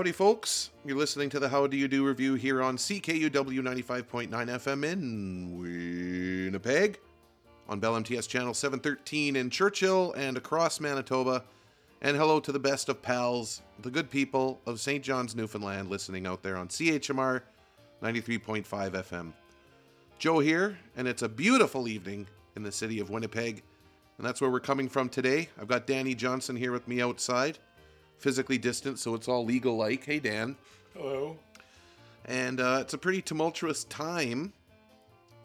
Howdy, folks. You're listening to the How Do You Do review here on CKUW 95.9 FM in Winnipeg, on Bell MTS Channel 713 in Churchill and across Manitoba. And hello to the best of pals, the good people of St. John's, Newfoundland, listening out there on CHMR 93.5 FM. Joe here, and it's a beautiful evening in the city of Winnipeg. And that's where we're coming from today. I've got Danny Johnson here with me outside physically distant, so it's all legal like. Hey, Dan. Hello. And uh, it's a pretty tumultuous time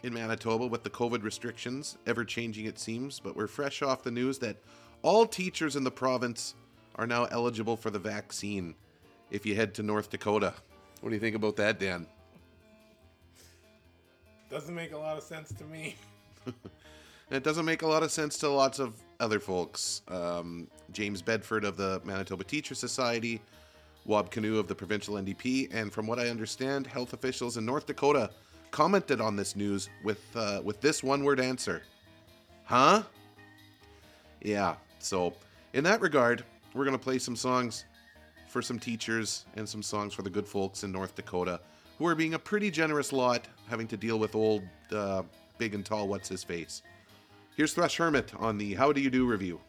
in Manitoba with the COVID restrictions, ever changing it seems, but we're fresh off the news that all teachers in the province are now eligible for the vaccine if you head to North Dakota. What do you think about that, Dan? Doesn't make a lot of sense to me. It doesn't make a lot of sense to lots of other folks. Um, James Bedford of the Manitoba Teacher Society, Wab Kinew of the provincial NDP, and from what I understand, health officials in North Dakota commented on this news with uh, with this one-word answer: "Huh?" Yeah. So, in that regard, we're gonna play some songs for some teachers and some songs for the good folks in North Dakota who are being a pretty generous lot, having to deal with old, uh, big and tall, what's his face. Here's Thrush Hermit on the How Do You Do review.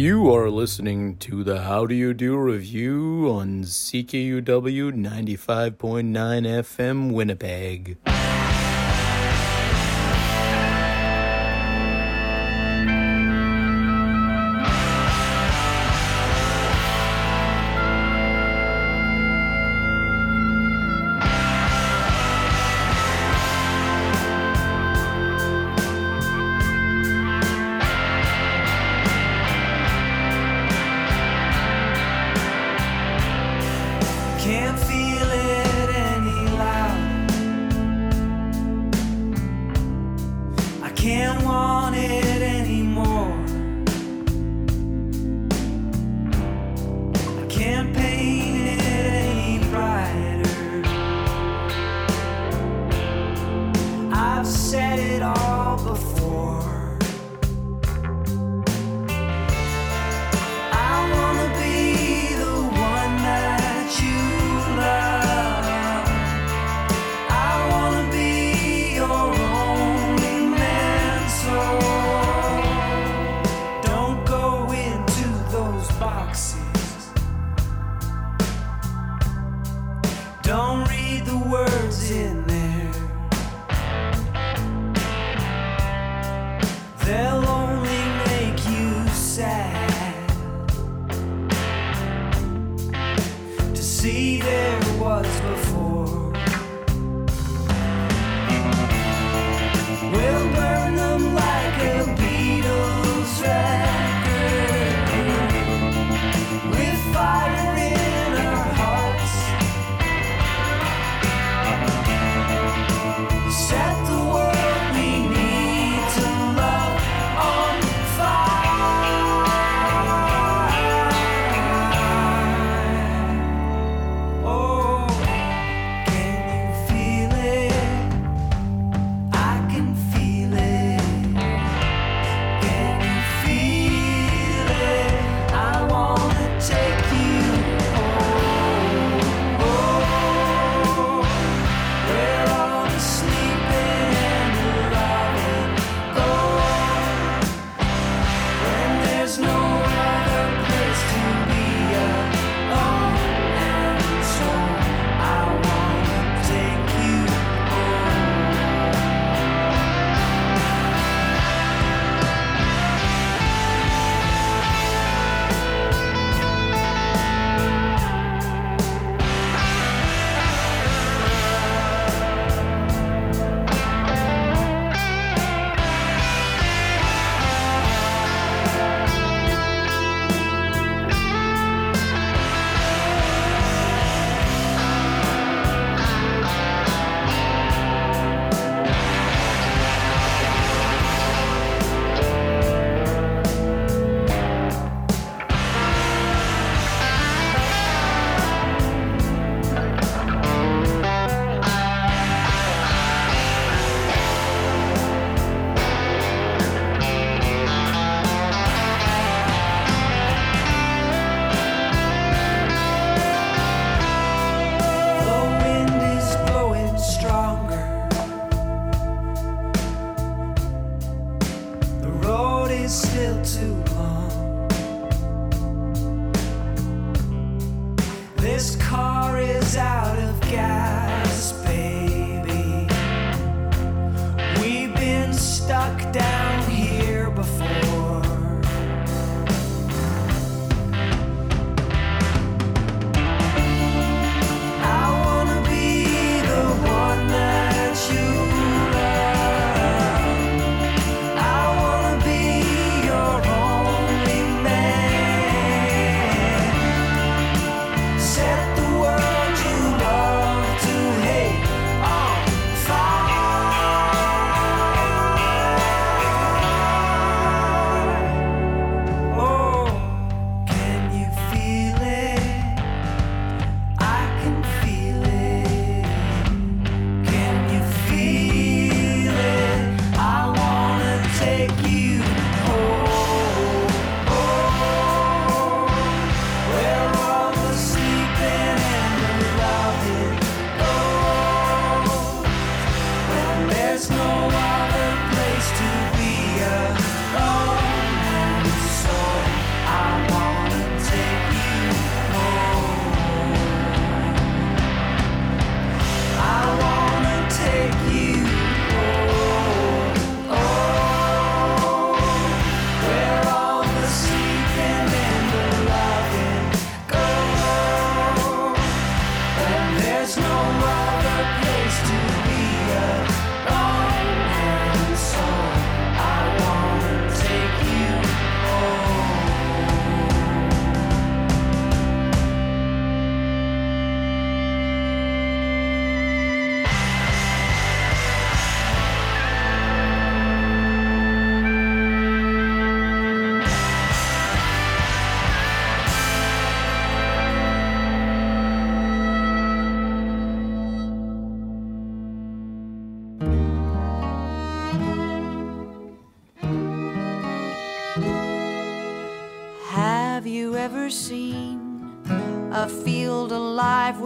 You are listening to the How Do You Do review on CKUW 95.9 FM Winnipeg.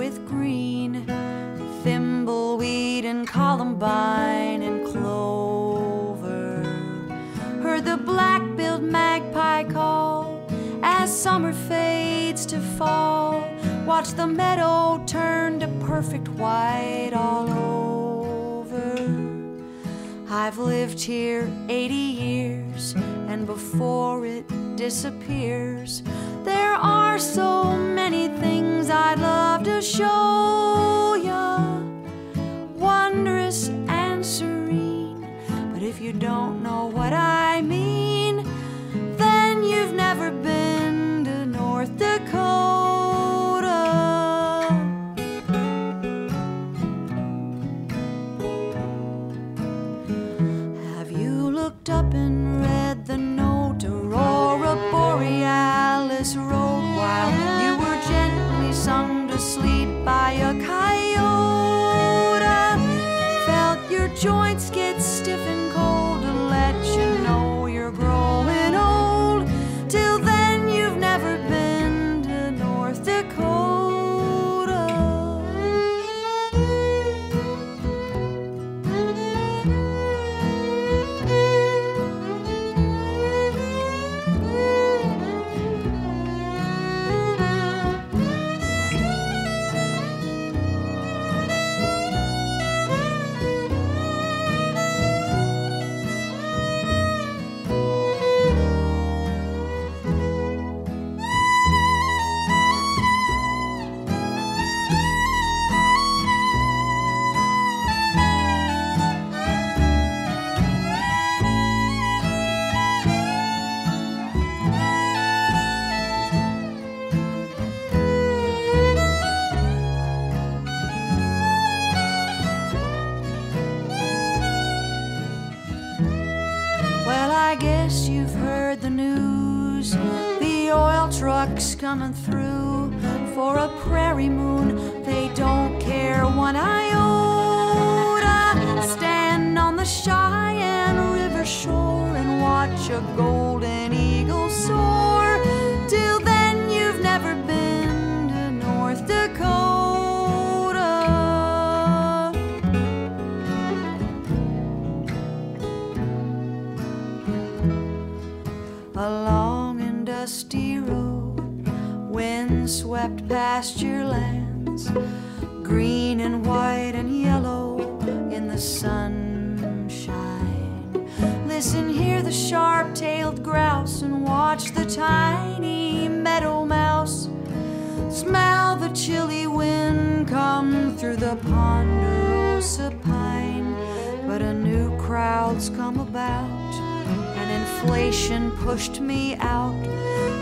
With green? Thimbleweed and columbine and clover. Heard the black-billed magpie call as summer fades to fall. Watch the meadow turn to perfect white all over. I've lived here 80 years, and before it disappears, there are so many things I'd love to show ya. Wondrous and serene, but if you don't know what I watch the tiny meadow mouse. Smell the chilly wind come through the ponderosa pine. But a new crowd's come about, and inflation pushed me out.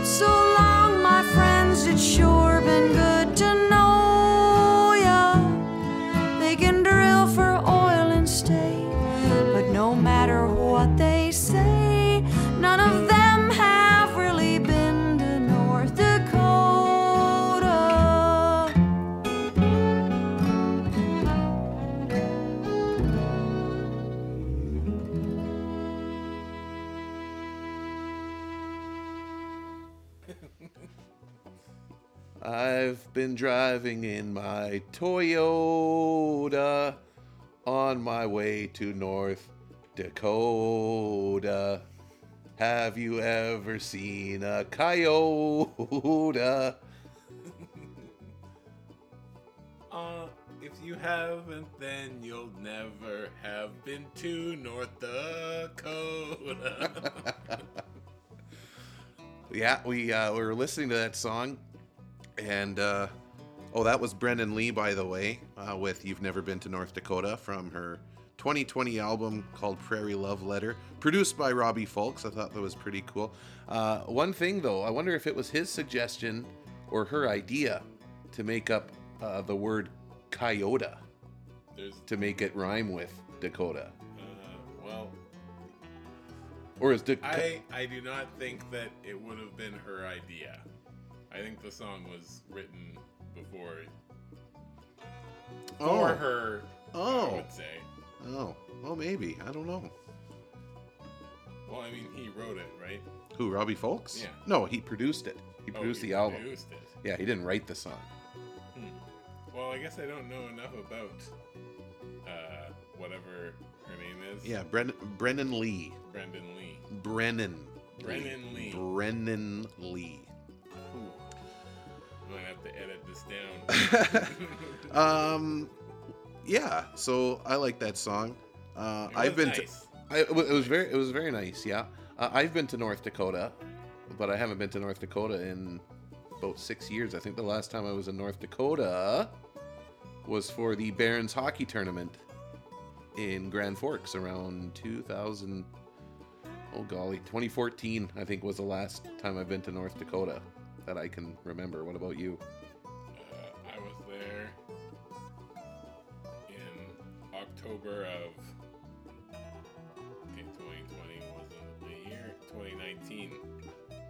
So long, my friends, it's sure been good to know I've been driving in my Toyota on my way to North Dakota. Have you ever seen a coyote? Uh, if you haven't, then you'll never have been to North Dakota. Yeah, we uh, we were listening to that song, and uh, oh, that was Brendan Lee, by the way, uh, with "You've Never Been to North Dakota" from her 2020 album called "Prairie Love Letter," produced by Robbie Fulks. I thought that was pretty cool. Uh, one thing though, I wonder if it was his suggestion or her idea to make up uh, the word "coyote" There's, to make it rhyme with Dakota, uh, well, or is Dak- I I do not think that it would have been her idea. I think the song was written before oh for her. Oh. I would say. oh well maybe I don't know. Well, I mean, he wrote it, right? Who, Robbie Fulks? Yeah. No, he produced it. He Oh, produced he the album. Produced it. Yeah, he didn't write the song. Hmm. Well, I guess I don't know enough about uh, whatever her name is. Yeah, Brennan, Brennen Leigh. Brendan Lee. Brennan. Brennen Leigh. Brennen Leigh. Ooh. I might have to edit this down. Um, yeah. So I like that song. Uh, It I've was been. nice. To, I, it it was very. It was very nice. Yeah. Uh, I've been to North Dakota, but I haven't been to North Dakota in about six years. I think the last time I was in North Dakota was for the Barons hockey tournament in Grand Forks around 2000. Oh golly, 2014. I think was the last time I've been to North Dakota that I can remember. What about you? October of okay, 2020 wasn't the year 2019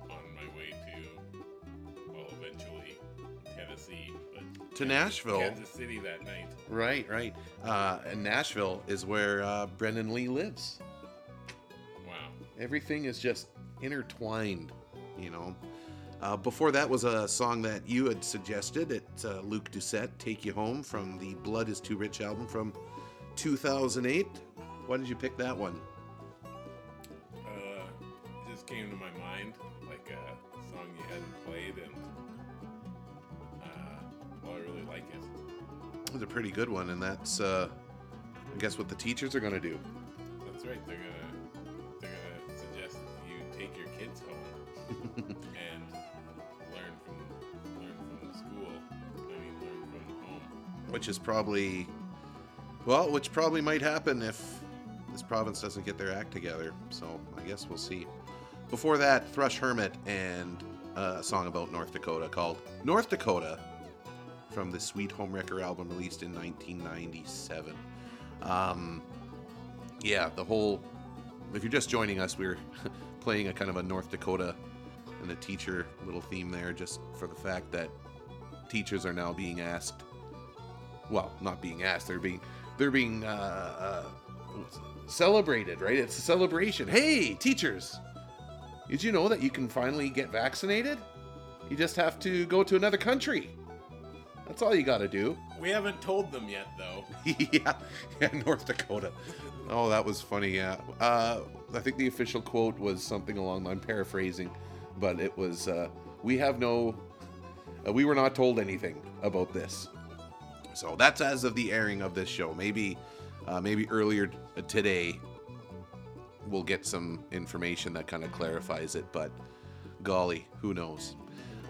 on my way to well eventually Tennessee but To Nashville. Kansas City that night Right, right. Uh, and Nashville is where uh, Brendan Lee lives. wow Everything is just intertwined, you know. Uh, before that was a song that you had suggested. It's uh, Luke Doucet, "Take You Home" from the "Blood Is Too Rich" album from 2008. Why did you pick that one? uh, it just came to my mind like a song you hadn't played and uh, well I really like it It was a pretty good one, and that's, uh, I guess, what the teachers are going to do. That's right. They're gonna they're gonna suggest you take your kids home and learn from learn from the school. I mean, learn from home. which is probably well which probably might happen if this province doesn't get their act together so i guess we'll see before that thrush hermit and uh, a song about north dakota called north dakota from the sweet home wrecker album released in 1997 um, yeah the whole if you're just joining us we're playing a kind of a north dakota and a teacher little theme there just for the fact that teachers are now being asked well, not being asked. They're being they're being uh, uh, celebrated, right? It's a celebration. Hey, teachers, did you know that you can finally get vaccinated? You just have to go to another country. That's all you got to do. We haven't told them yet, though. yeah, yeah, North Dakota. Oh, that was funny. Yeah, uh, I think the official quote was something along. I'm paraphrasing, but it was, uh, "We have no, uh, we were not told anything about this." So that's as of the airing of this show. Maybe, uh, maybe earlier today, we'll get some information that kind of clarifies it. But golly, who knows?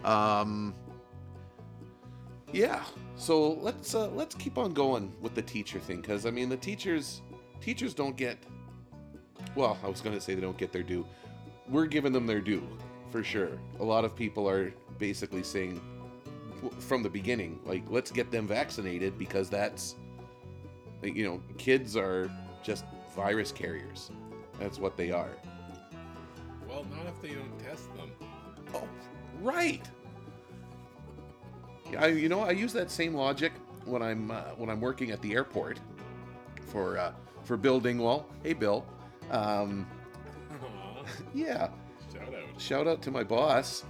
Um, yeah. So let's uh, let's keep on going with the teacher thing because I mean the teachers teachers don't get well I was to say they don't get their due. We're giving them their due for sure. A lot of people are basically saying from the beginning like let's get them vaccinated because that's you know kids are just virus carriers. That's what they are. Well, not if they don't test them. Oh, right. Yeah, I, you know, I use that same logic when I'm uh, when I'm working at the airport for uh, for Bill Dingwall. Hey, Bill. Um, yeah, shout out. shout out to my boss.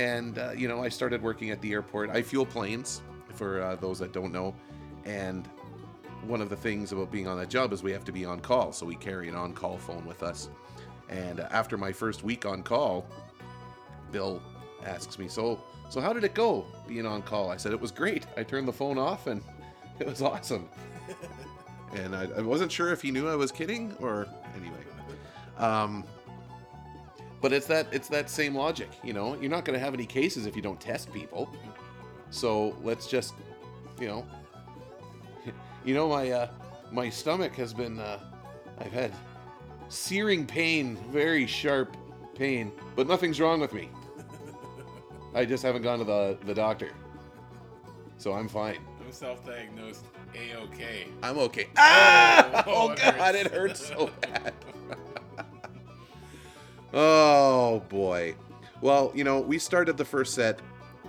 And uh, you know, I started working at the airport. I fuel planes for uh, those that don't know. And one of the things about being on that job is we have to be on call, so we carry an on-call phone with us. And uh, after my first week on call, Bill asks me, "So, so how did it go being on call?" I said, "It was great. I turned the phone off, and it was awesome." and I, I wasn't sure if he knew I was kidding or anyway. Um, but it's that it's that same logic, you know. You're not going to have any cases if you don't test people. So let's just, you know, you know my uh, my stomach has been uh, I've had searing pain, very sharp pain, but nothing's wrong with me. I just haven't gone to the the doctor, so I'm fine. I'm self-diagnosed A-OK. I'm okay. Ah! Oh, Oh, it god, it hurts so bad. Oh boy. Well, you know, we started the first set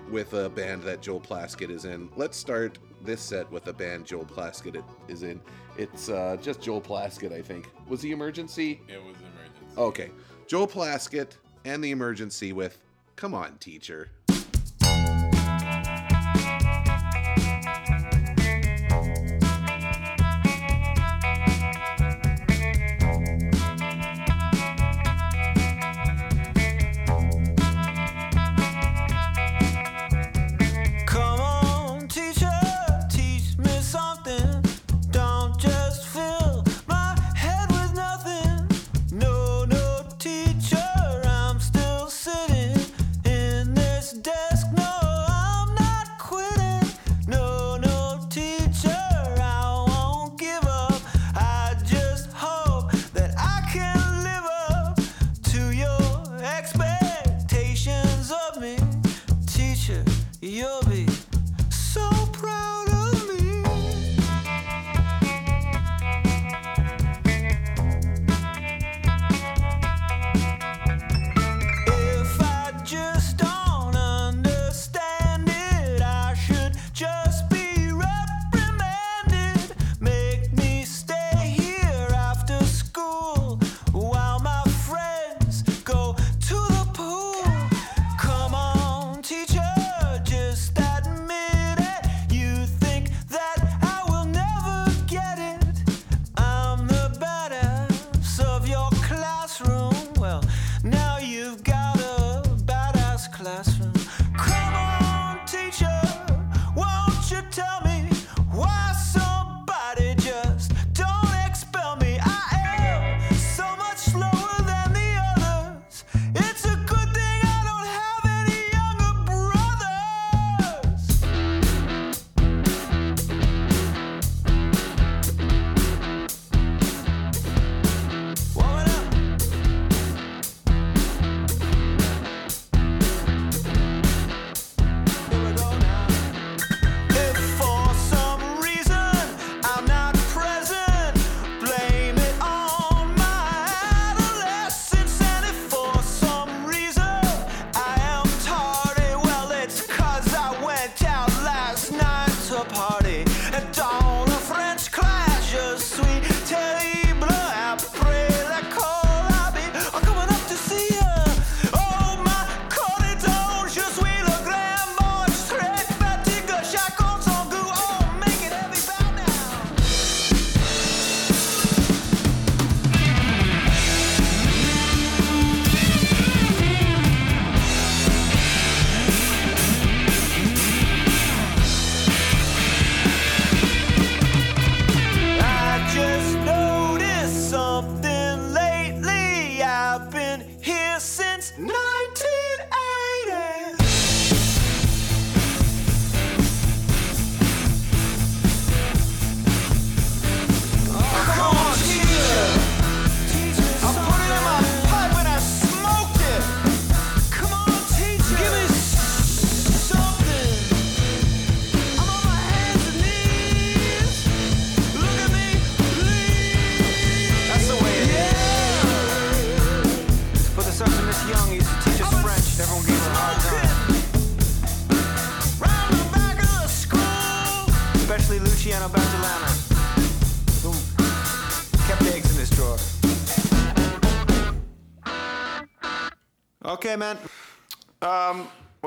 with a band that Joel Plaskett is in. Let's start this set with a band Joel Plaskett is in. It's uh, just Joel Plaskett, I think. Was he Emergency? It was the emergency. Okay. Joel Plaskett and the emergency with Come on, teacher.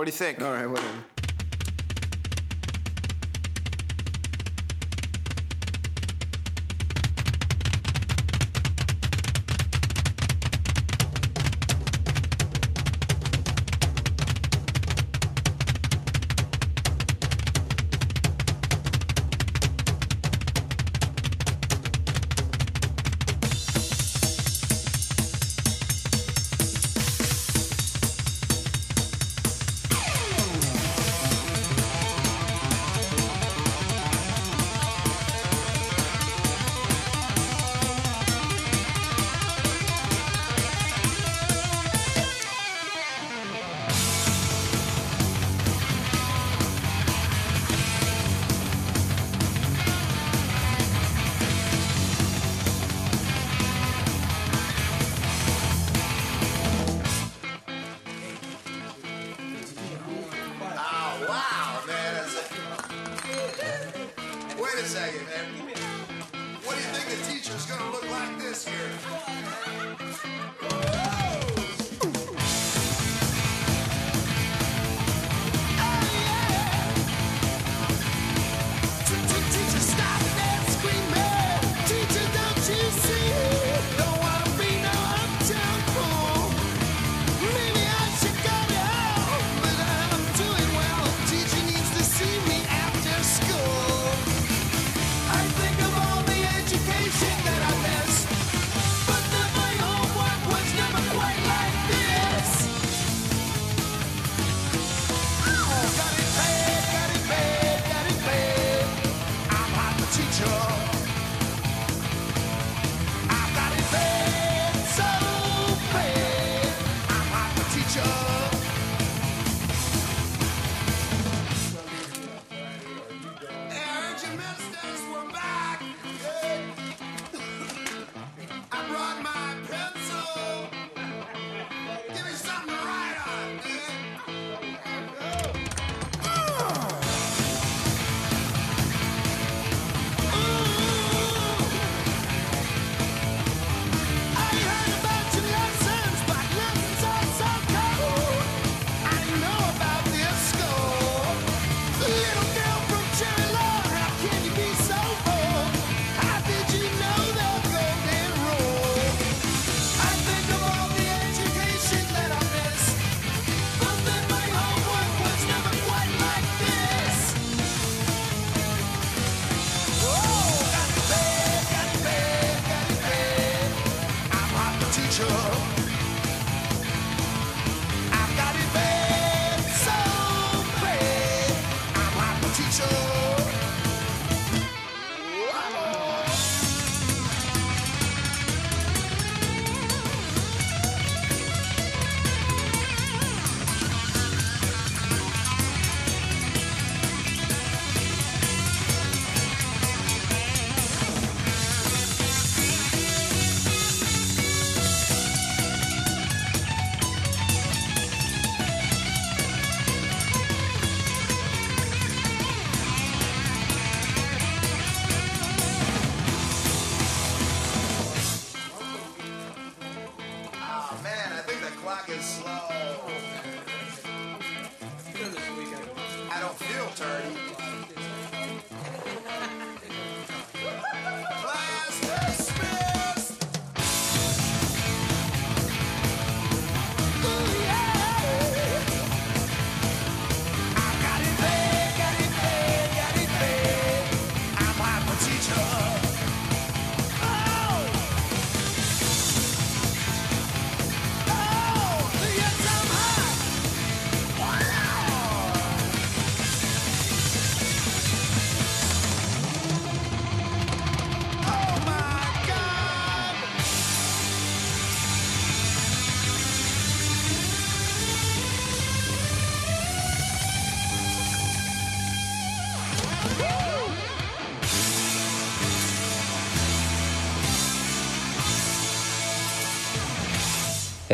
What do you think? All right, whatever.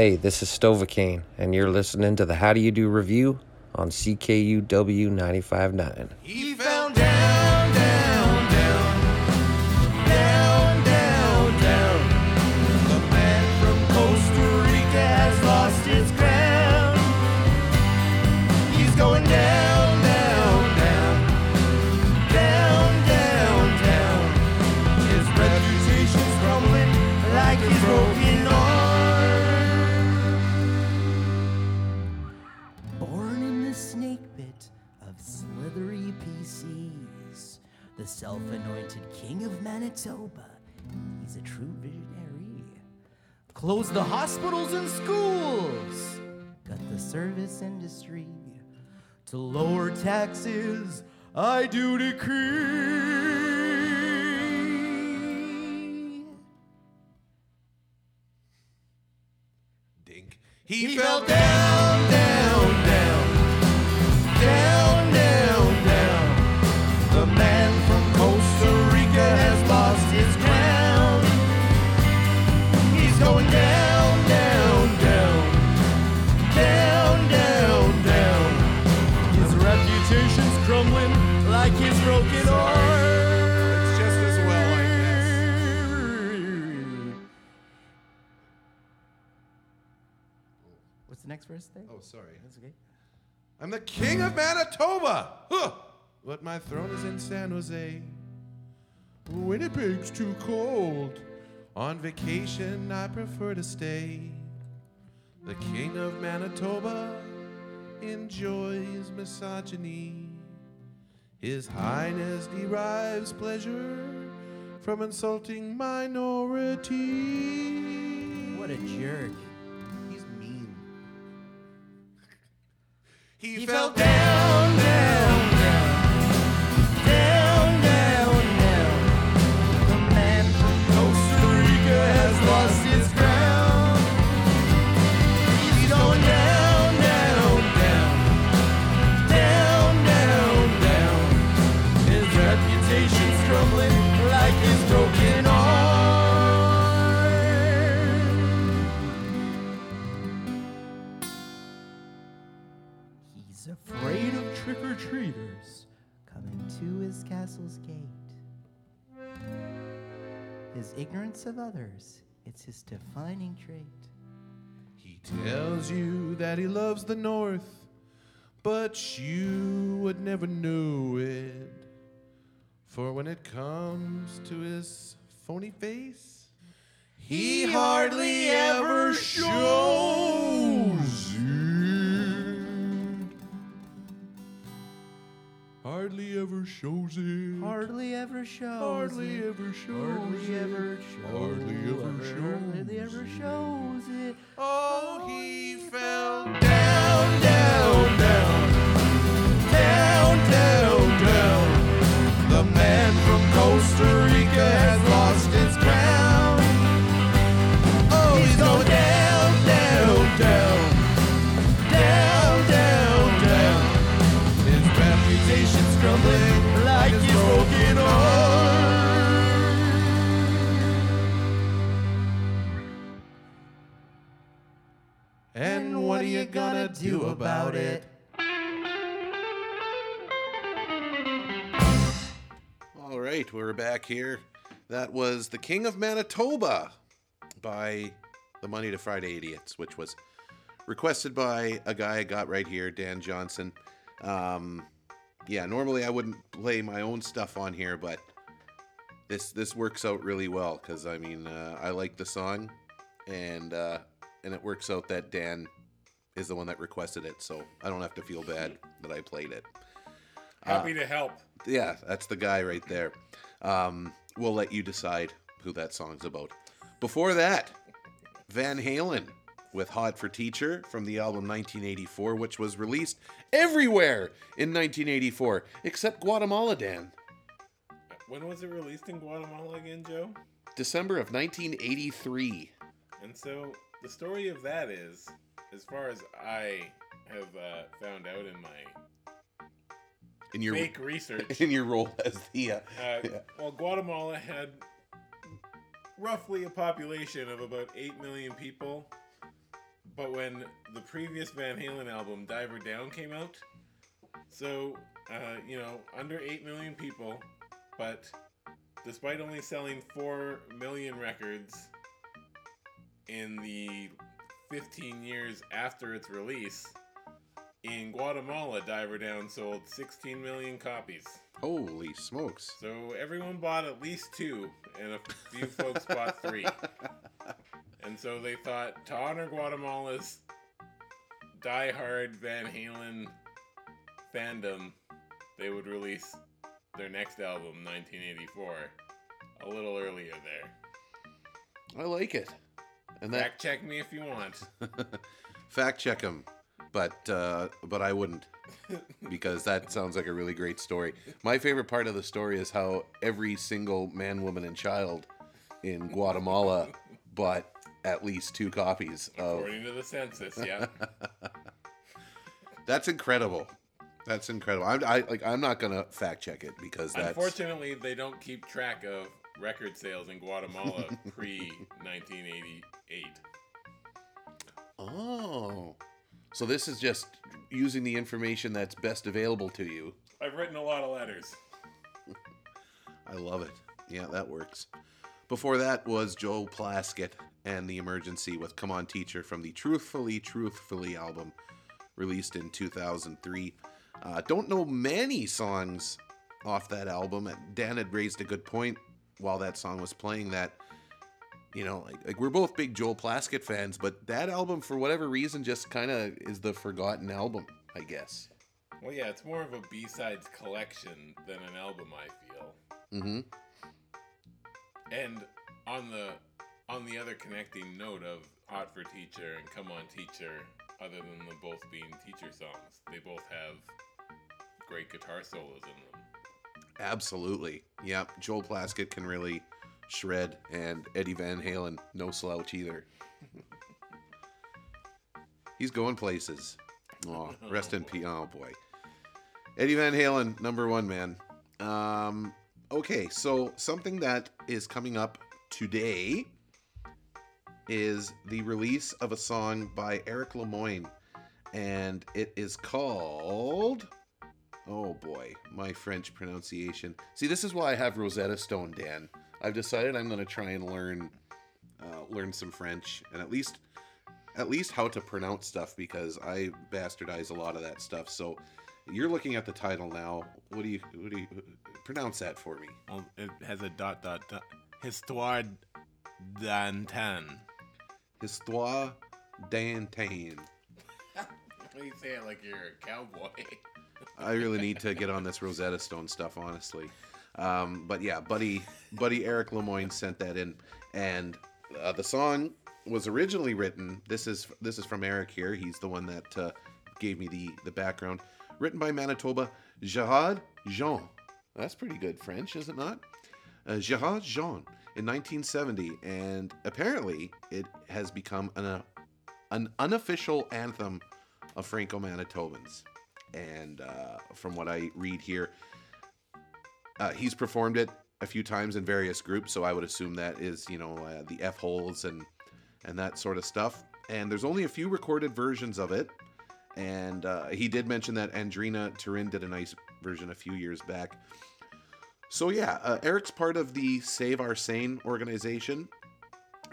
Hey, this is Stovacane, and you're listening to the How Do You Do review on CKUW 95.9. Manitoba. He's a true visionary. Closed the hospitals and schools, cut the service industry. To lower taxes, I do decree. Dink. He, he fell down. broken heart. It's just as well, I guess. What's the next verse there? Oh, sorry. That's okay. I'm the king of Manitoba. Huh. But my throne is in San Jose. Winnipeg's too cold. On vacation, I prefer to stay. The king of Manitoba enjoys misogyny. His Highness derives pleasure from insulting minorities. What a jerk. He's mean. He, he fell, fell down, down. Castle's gate. His ignorance of others, it's his defining trait. He tells you that he loves the North, but you would never know it. For when it comes to his phony face, he hardly ever shows Hardly ever shows it. Hardly ever shows. Hardly it. ever shows Hardly it. ever shows. Hardly ever shows Hardly ever shows it. Oh, gonna do about it? All right, we're back here. That was The King of Manitoba by the Money to Friday Idiots, which was requested by a guy I got right here, Dan Johnson. Um, yeah, normally I wouldn't play my own stuff on here, but this this works out really well because I mean uh, I like the song, and uh, and it works out that Dan is the one that requested it, so I don't have to feel bad that I played it. Happy to help. Yeah, that's the guy right there. Um, we'll let you decide who that song's about. Before that, Van Halen with Hot for Teacher from the album 1984, which was released everywhere in 1984 except Guatemala, Dan. When was it released in Guatemala again, Joe? December of 1983. And so the story of that is, as far as I have uh, found out in my In your fake research, in your role as the uh, uh, yeah. well, Guatemala had roughly a population of about 8 million people. But when the previous Van Halen album, Diver Down, came out, so, uh, you know, under 8 million people, but despite only selling 4 million records in the 15 years after its release, in Guatemala, Diver Down sold 16 million copies. Holy smokes. So everyone bought at least two, and a few folks bought three. And so they thought to honor Guatemala's die-hard Van Halen fandom, they would release their next album, 1984, a little earlier there. I like it. And that Fact check me if you want. fact check him, but uh, but I wouldn't because that sounds like a really great story. My favorite part of the story is how every single man, woman, and child in Guatemala bought at least two copies of. According to the census, yeah. That's incredible. That's incredible. I'm I, like I'm not gonna fact check it because that's Unfortunately, they don't keep track of record sales in Guatemala pre 1988. oh. So this is just using the information that's best available to you. I've written a lot of letters. I love it. Yeah, that works. Before that was Joel Plaskett and The Emergency with Come On Teacher from the Truthfully, Truthfully album released in 2003. Uh, don't know many songs off that album. Dan had raised a good point while that song was playing that, you know, like, like we're both big Joel Plaskett fans, but that album, for whatever reason, just kind of is the forgotten album, I guess. Well, yeah, it's more of a B-sides collection than an album, I feel. Mm-hmm. And on the on the other connecting note of Hot for Teacher and Come On Teacher, other than them both being teacher songs, they both have great guitar solos in them. Absolutely. Yeah, Joel Plaskett can really shred, and Eddie Van Halen, no slouch either. He's going places. Oh, rest in peace. Oh, boy. Eddie Van Halen, number one, man. Um, okay, so something that is coming up today is the release of a song by Eric Lemoine and it is called. Oh boy, my French pronunciation. See, this is why I have Rosetta Stone, Dan. I've decided I'm going to try and learn uh, learn some French and at least at least how to pronounce stuff because I bastardize a lot of that stuff. So you're looking at the title now. What do you what do you pronounce that for me? Well, it has a dot dot dot. Histoire d'Antan. Histoire d'Antan. Why you say it like you're a cowboy? I really need to get on this Rosetta Stone stuff, honestly. Um, but yeah, buddy, buddy Eric Lemoine sent that in, and uh, the song was originally written. This is this is from Eric here. He's the one that uh, gave me the the background. Written by Manitoba Gerard Jean. That's pretty good French, is it not? Uh, Gerard Jean in 1970, and apparently it has become an uh, an unofficial anthem of Franco Manitobans. And uh, from what I read here, uh, he's performed it a few times in various groups, so I would assume that is, you know, uh, the F holes and and that sort of stuff. And there's only a few recorded versions of it. And uh, he did mention that Andrina Turenne did a nice version a few years back. So yeah, uh, Eric's part of the Save Our Seine organization,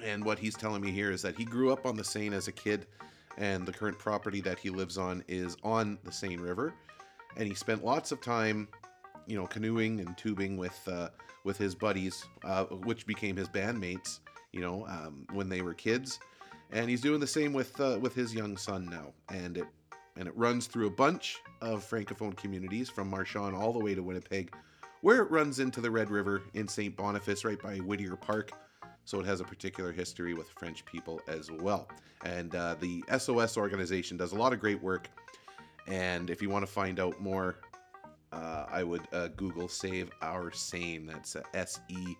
and what he's telling me here is that he grew up on the Seine as a kid, and the current property that he lives on is on the Seine River, and he spent lots of time, you know, canoeing and tubing with uh, with his buddies, uh, which became his bandmates, you know, um, when they were kids, and he's doing the same with uh, with his young son now, and it and it runs through a bunch of francophone communities from Marchand all the way to Winnipeg, where it runs into the Red River in St. Boniface, right by Whittier Park. So it has a particular history with French people as well. And uh, the SOS organization does a lot of great work. And if you want to find out more, uh, I would uh, Google Save Our Seine. That's uh, S E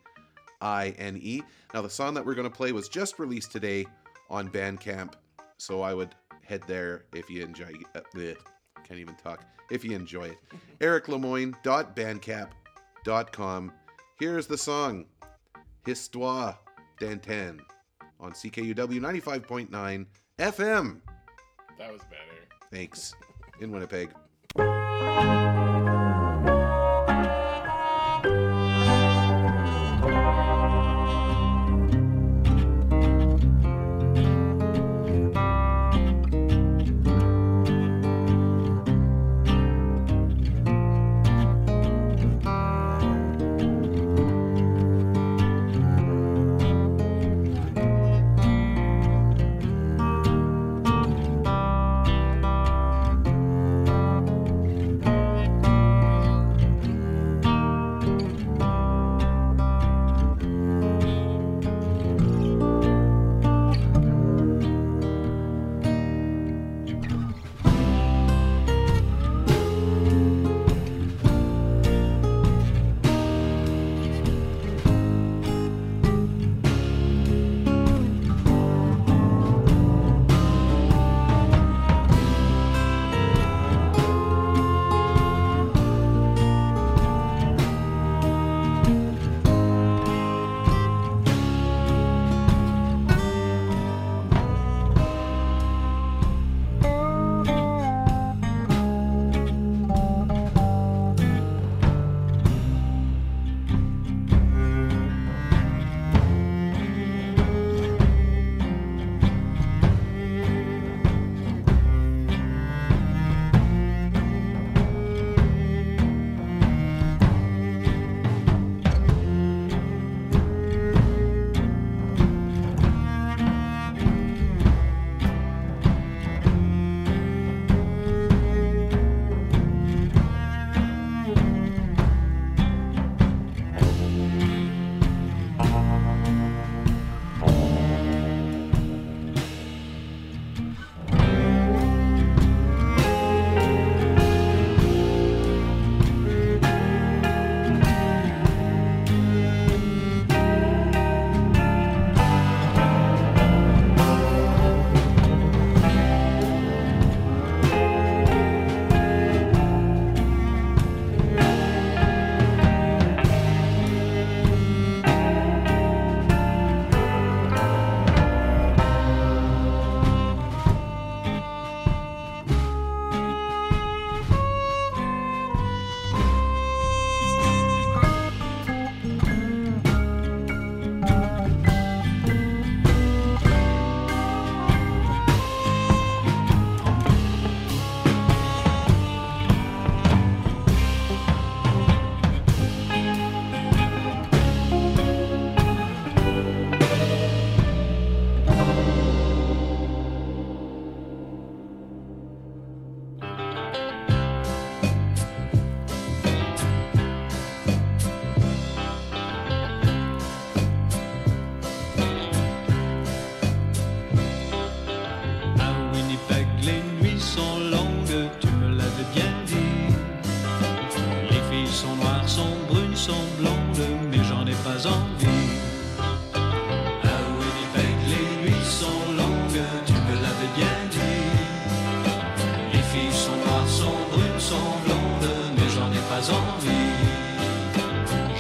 I N E. Now, the song that we're going to play was just released today on Bandcamp. So I would head there if you enjoy uh, bleh, can't even talk. If you enjoy it. ericlemoine.bandcamp.com. Here's the song Histoire d'Antan on CKUW 95.9 FM. That was better. Thanks. In Winnipeg.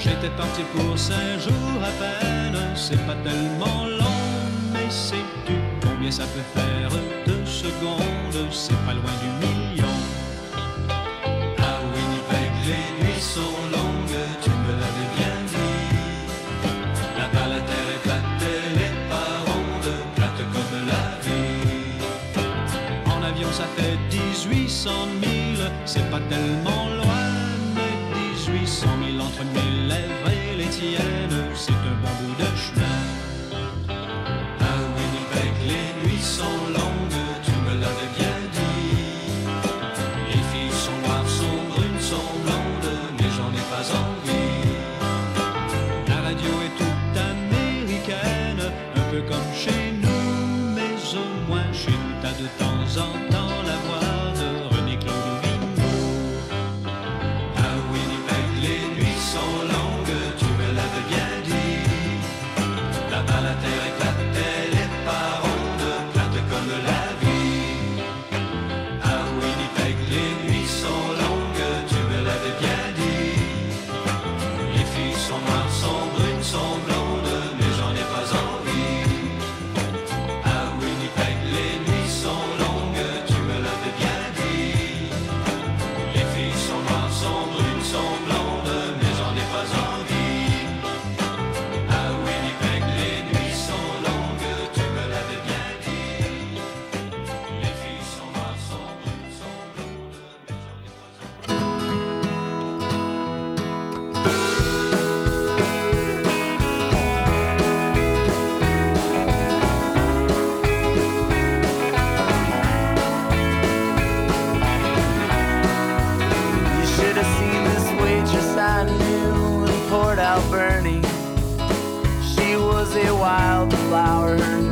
J'étais parti pour cinq jours à peine, c'est pas tellement long, mais sais-tu combien ça peut faire deux secondes, c'est pas loin du million. Ah à Winnipeg, les nuits sont longues, tu me l'avais bien dit. Là-bas, la terre est plate, les pas ronde, plate comme la vie. En avion, ça fait 1800 milles, c'est pas tellement loin entre mes lèvres et les tiennes, c'est un bon bout de chemin. flower.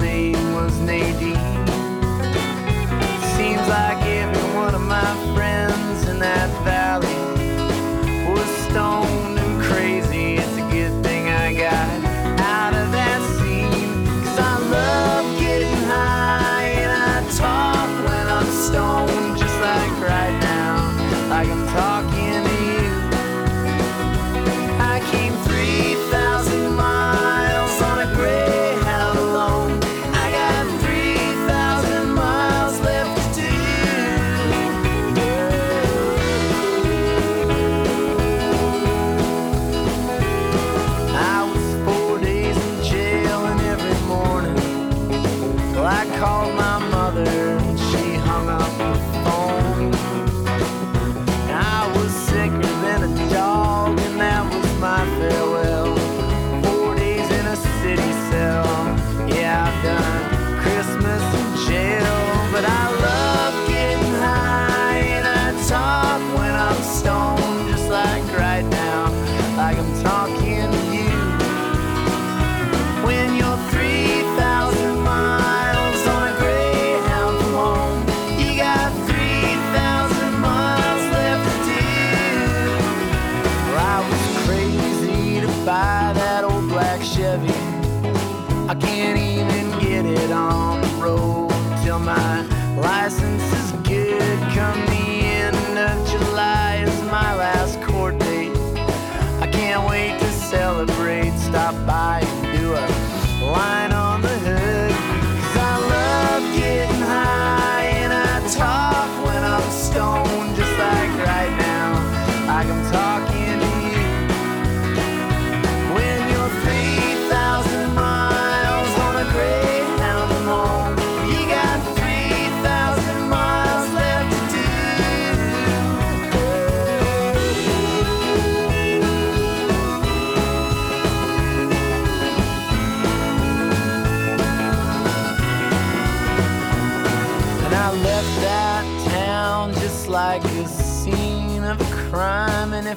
Can't even get it on the road till my license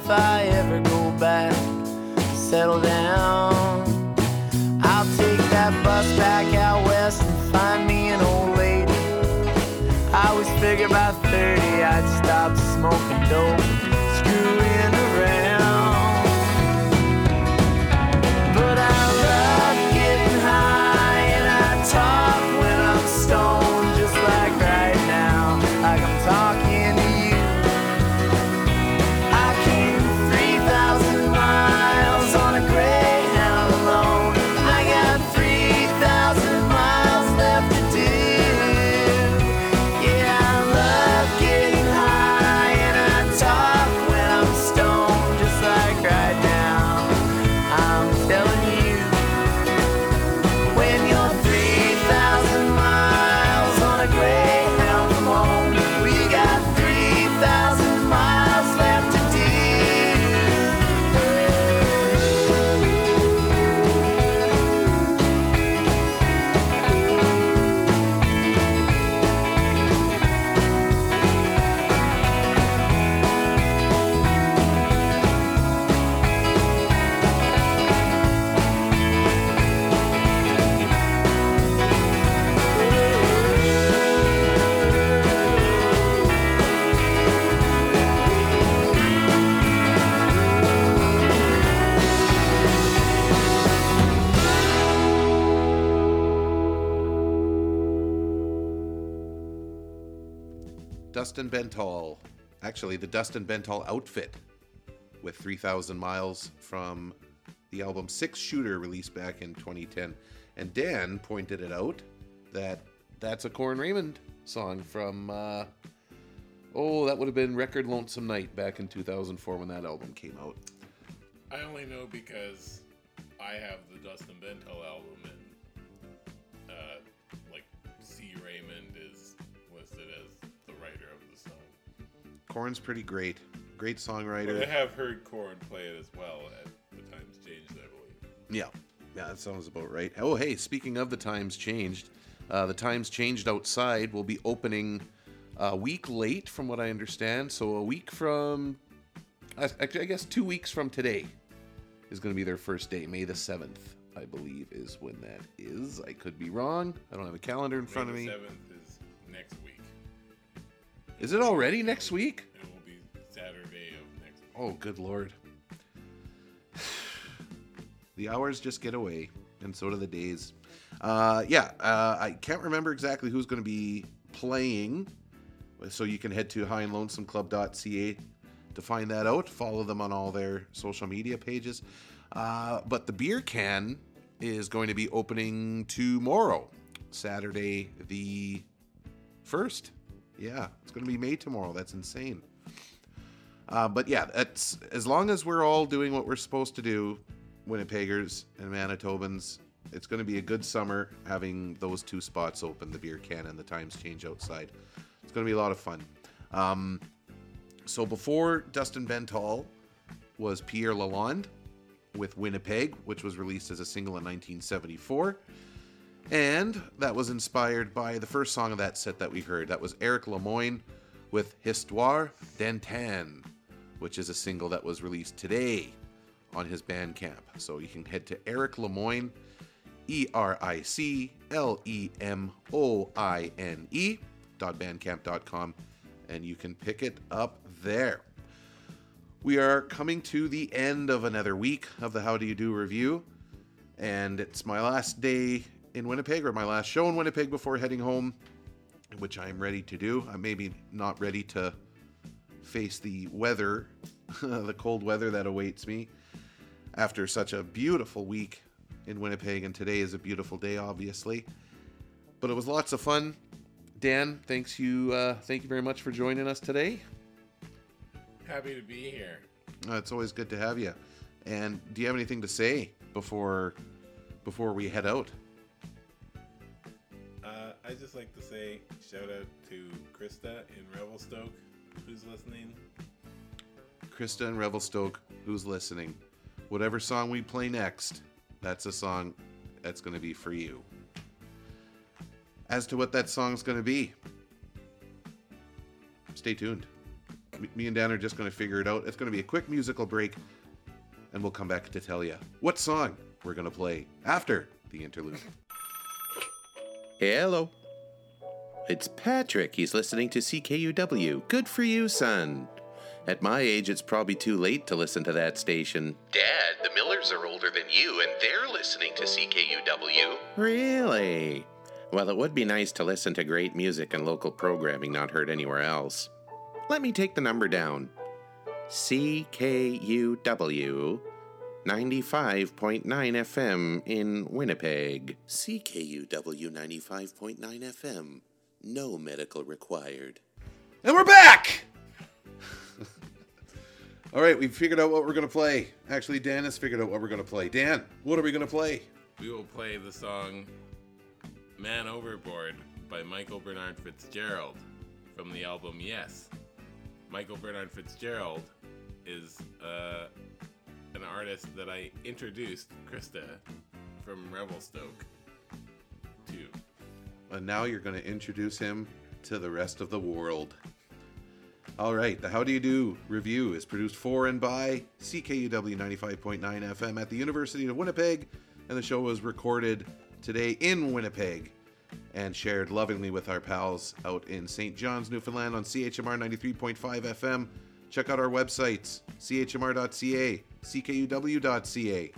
if I ever go back, settle down. I'll take that bus back out west and find me an old lady. I always figured by 30 I'd stop smoking dope. Bentall. Actually, the Dustin Bentall outfit with 3,000 miles from the album Six Shooter released back in 2010. And Dan pointed it out that that's a Corin Raymond song from, uh, oh, that would have been Record Lonesome Night back in 2004 when that album came out. I only know because I have the Dustin Bentall album and song. Corin's pretty great. Great But I have heard Corin play it as well at the times changed, I believe. Yeah, yeah, that sounds about right. Oh, hey, speaking of the times changed, uh, the times changed outside will be opening a week late, from what I understand. So a week from, I I guess, two weeks from today is going to be their first day. May the seventh, I believe, is when that is. I could be wrong. I don't have a calendar in front of May me. the 7th is next week. Is it already next week? It will be Saturday of next week. Oh, good lord. the hours just get away, and so do the days. Uh, yeah, uh, I can't remember exactly who's going to be playing, so you can head to highandlonesomeclub.ca to find that out. Follow them on all their social media pages. Uh, but the beer can is going to be opening tomorrow, Saturday the 1st. Yeah, it's going to be May tomorrow. That's insane. Uh, but yeah, that's as long as we're all doing what we're supposed to do, Winnipeggers and Manitobans, it's going to be a good summer having those two spots open, the beer can and the times change outside. It's going to be a lot of fun. Um, so before Dustin Bentall was Pierre Lalonde with Winnipeg, which was released as a single in 1974. And that was inspired by the first song of that set that we heard. That was Eric Lemoine with Histoire d'Antan, which is a single that was released today on his Bandcamp. So you can head to Eric Lemoine, E R I C L E M O I N E bandcamp.com, and you can pick it up there. We are coming to the end of another week of the How Do You Do review, and it's my last day in Winnipeg, or my last show in Winnipeg before heading home, which I'm ready to do. I'm maybe not ready to face the weather, the cold weather that awaits me after such a beautiful week in Winnipeg, and today is a beautiful day, obviously. But it was lots of fun. Dan, thanks you, uh, thank you very much for joining us today. Happy to be here. Uh, it's always good to have you. And do you have anything to say before before we head out? I just like to say shout out to Krista in Revelstoke who's listening. Krista in Revelstoke, who's listening? Whatever song we play next, that's a song that's going to be for you. As to what that song's going to be, stay tuned. Me and Dan are just going to figure it out. It's going to be a quick musical break, and we'll come back to tell you what song we're going to play after the interlude. Hello. It's Patrick. He's listening to CKUW. Good for you, son. At my age, it's probably too late to listen to that station. Dad, the Millers are older than you, and they're listening to CKUW. Really? Well, it would be nice to listen to great music and local programming not heard anywhere else. Let me take the number down CKUW 95.9 FM in Winnipeg. CKUW 95.9 FM. No medical required. And we're back! All right, we've figured out what we're going to play. Actually, Dan has figured out what we're going to play. Dan, what are we going to play? We will play the song Man Overboard by Michael Bernard Fitzgerald from the album Yes. Michael Bernard Fitzgerald is uh, an artist that I introduced Krista from Revelstoke to. And now you're going to introduce him to the rest of the world. All right, the How Do You Do review is produced for and by CKUW 95.9 FM at the University of Winnipeg, and the show was recorded today in Winnipeg and shared lovingly with our pals out in St. John's, Newfoundland on CHMR 93.5 FM. Check out our websites, chmr.ca, ckuw.ca.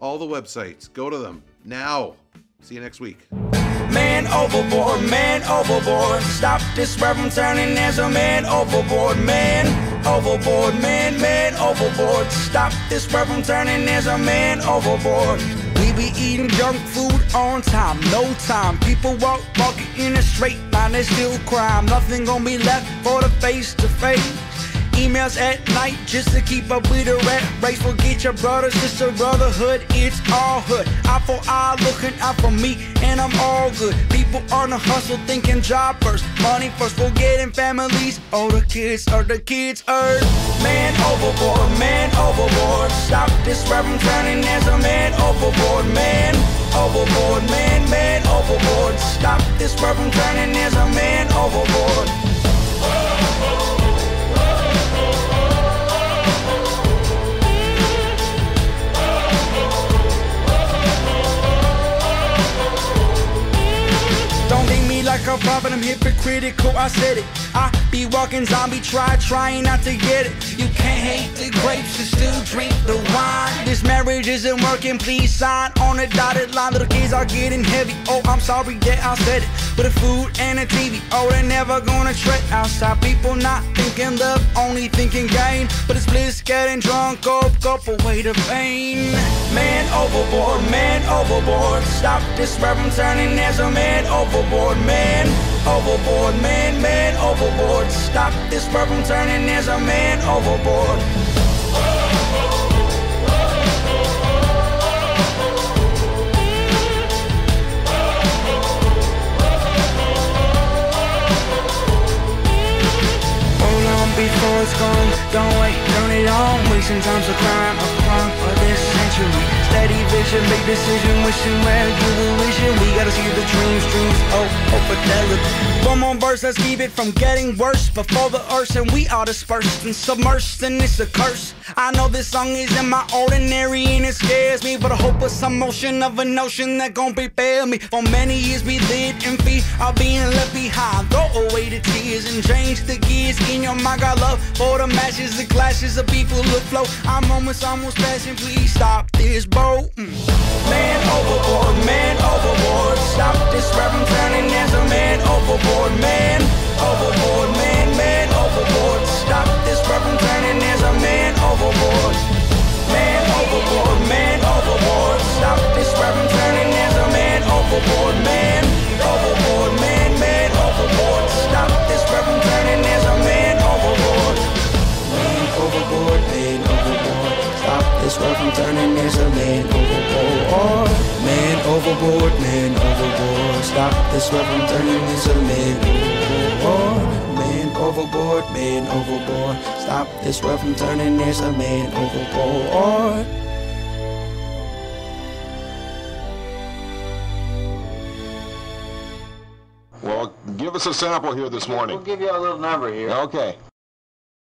All the websites, go to them now. See you next week. Man overboard, man overboard. Stop this rap from turning as a man overboard, man overboard, man, man overboard. Stop this rap from turning as a man overboard. We be eating junk food on time, no time. People walk, walking in a straight line, they still crime. Nothing gonna be left for the face to face. Emails at night just to keep up with the rat race. Forget your brother, sister, brotherhood, it's all hood. Eye for eye, looking out for me, and I'm all good. People on the hustle, thinking job first, money first, forgetting families. Oh, the kids are the kids' earth. Man overboard, man overboard. Stop this rap from turning as a man overboard, man overboard, man, man overboard. Stop this rap turning as a man overboard. A prophet, I'm hypocritical, I said it. I be walking zombie, try, trying not to get it. You can't hate the grapes and still drink the wine. This marriage isn't working, please sign on a dotted line. Little kids are getting heavy, oh, I'm sorry that I said it. With the food and the TV, oh, they're never gonna trade outside. People not thinking love, only thinking gain. But it's bliss, getting drunk, up, up away the pain. Man overboard, man overboard. Stop this rap from turning as a man overboard, man overboard, man, man overboard. Stop this rap from turning there's a man overboard. Hold on before it's gone. Don't wait, turn it on. Wasting time's a crime, a crime for this century. Steady vision, big decision, wishing where wishing. We gotta see the dreams, dreams. Oh, oh, fidelity. One more verse, let's keep it from getting worse. Before the earth, and we are dispersed and submersed, and it's a curse. I know this song isn't my ordinary, and it scares me. But I hope it's some motion of a notion that gon' prepare me. For many years we lived in fear of being left behind. Throw away the tears and change the gears in your mind. Got love for the matches, the clashes of people look flow. Our moments almost passing, please stop this boat. Mm. Man overboard, man overboard. Stop this rap from turning as man overboard, man overboard, man, man overboard. Stop this from turning as a man overboard. Man overboard, man overboard. Stop this from turning as a man overboard, man overboard, man, man overboard. Stop this from turning as a man overboard. Man overboard, man overboard. Stop this from turning as a. Man overboard, man overboard. Stop this rap from turning as a man overboard. Man overboard, man overboard. Stop this rap from turning as a man overboard. Well, give us a sample here this morning. We'll give you a little number here. Okay.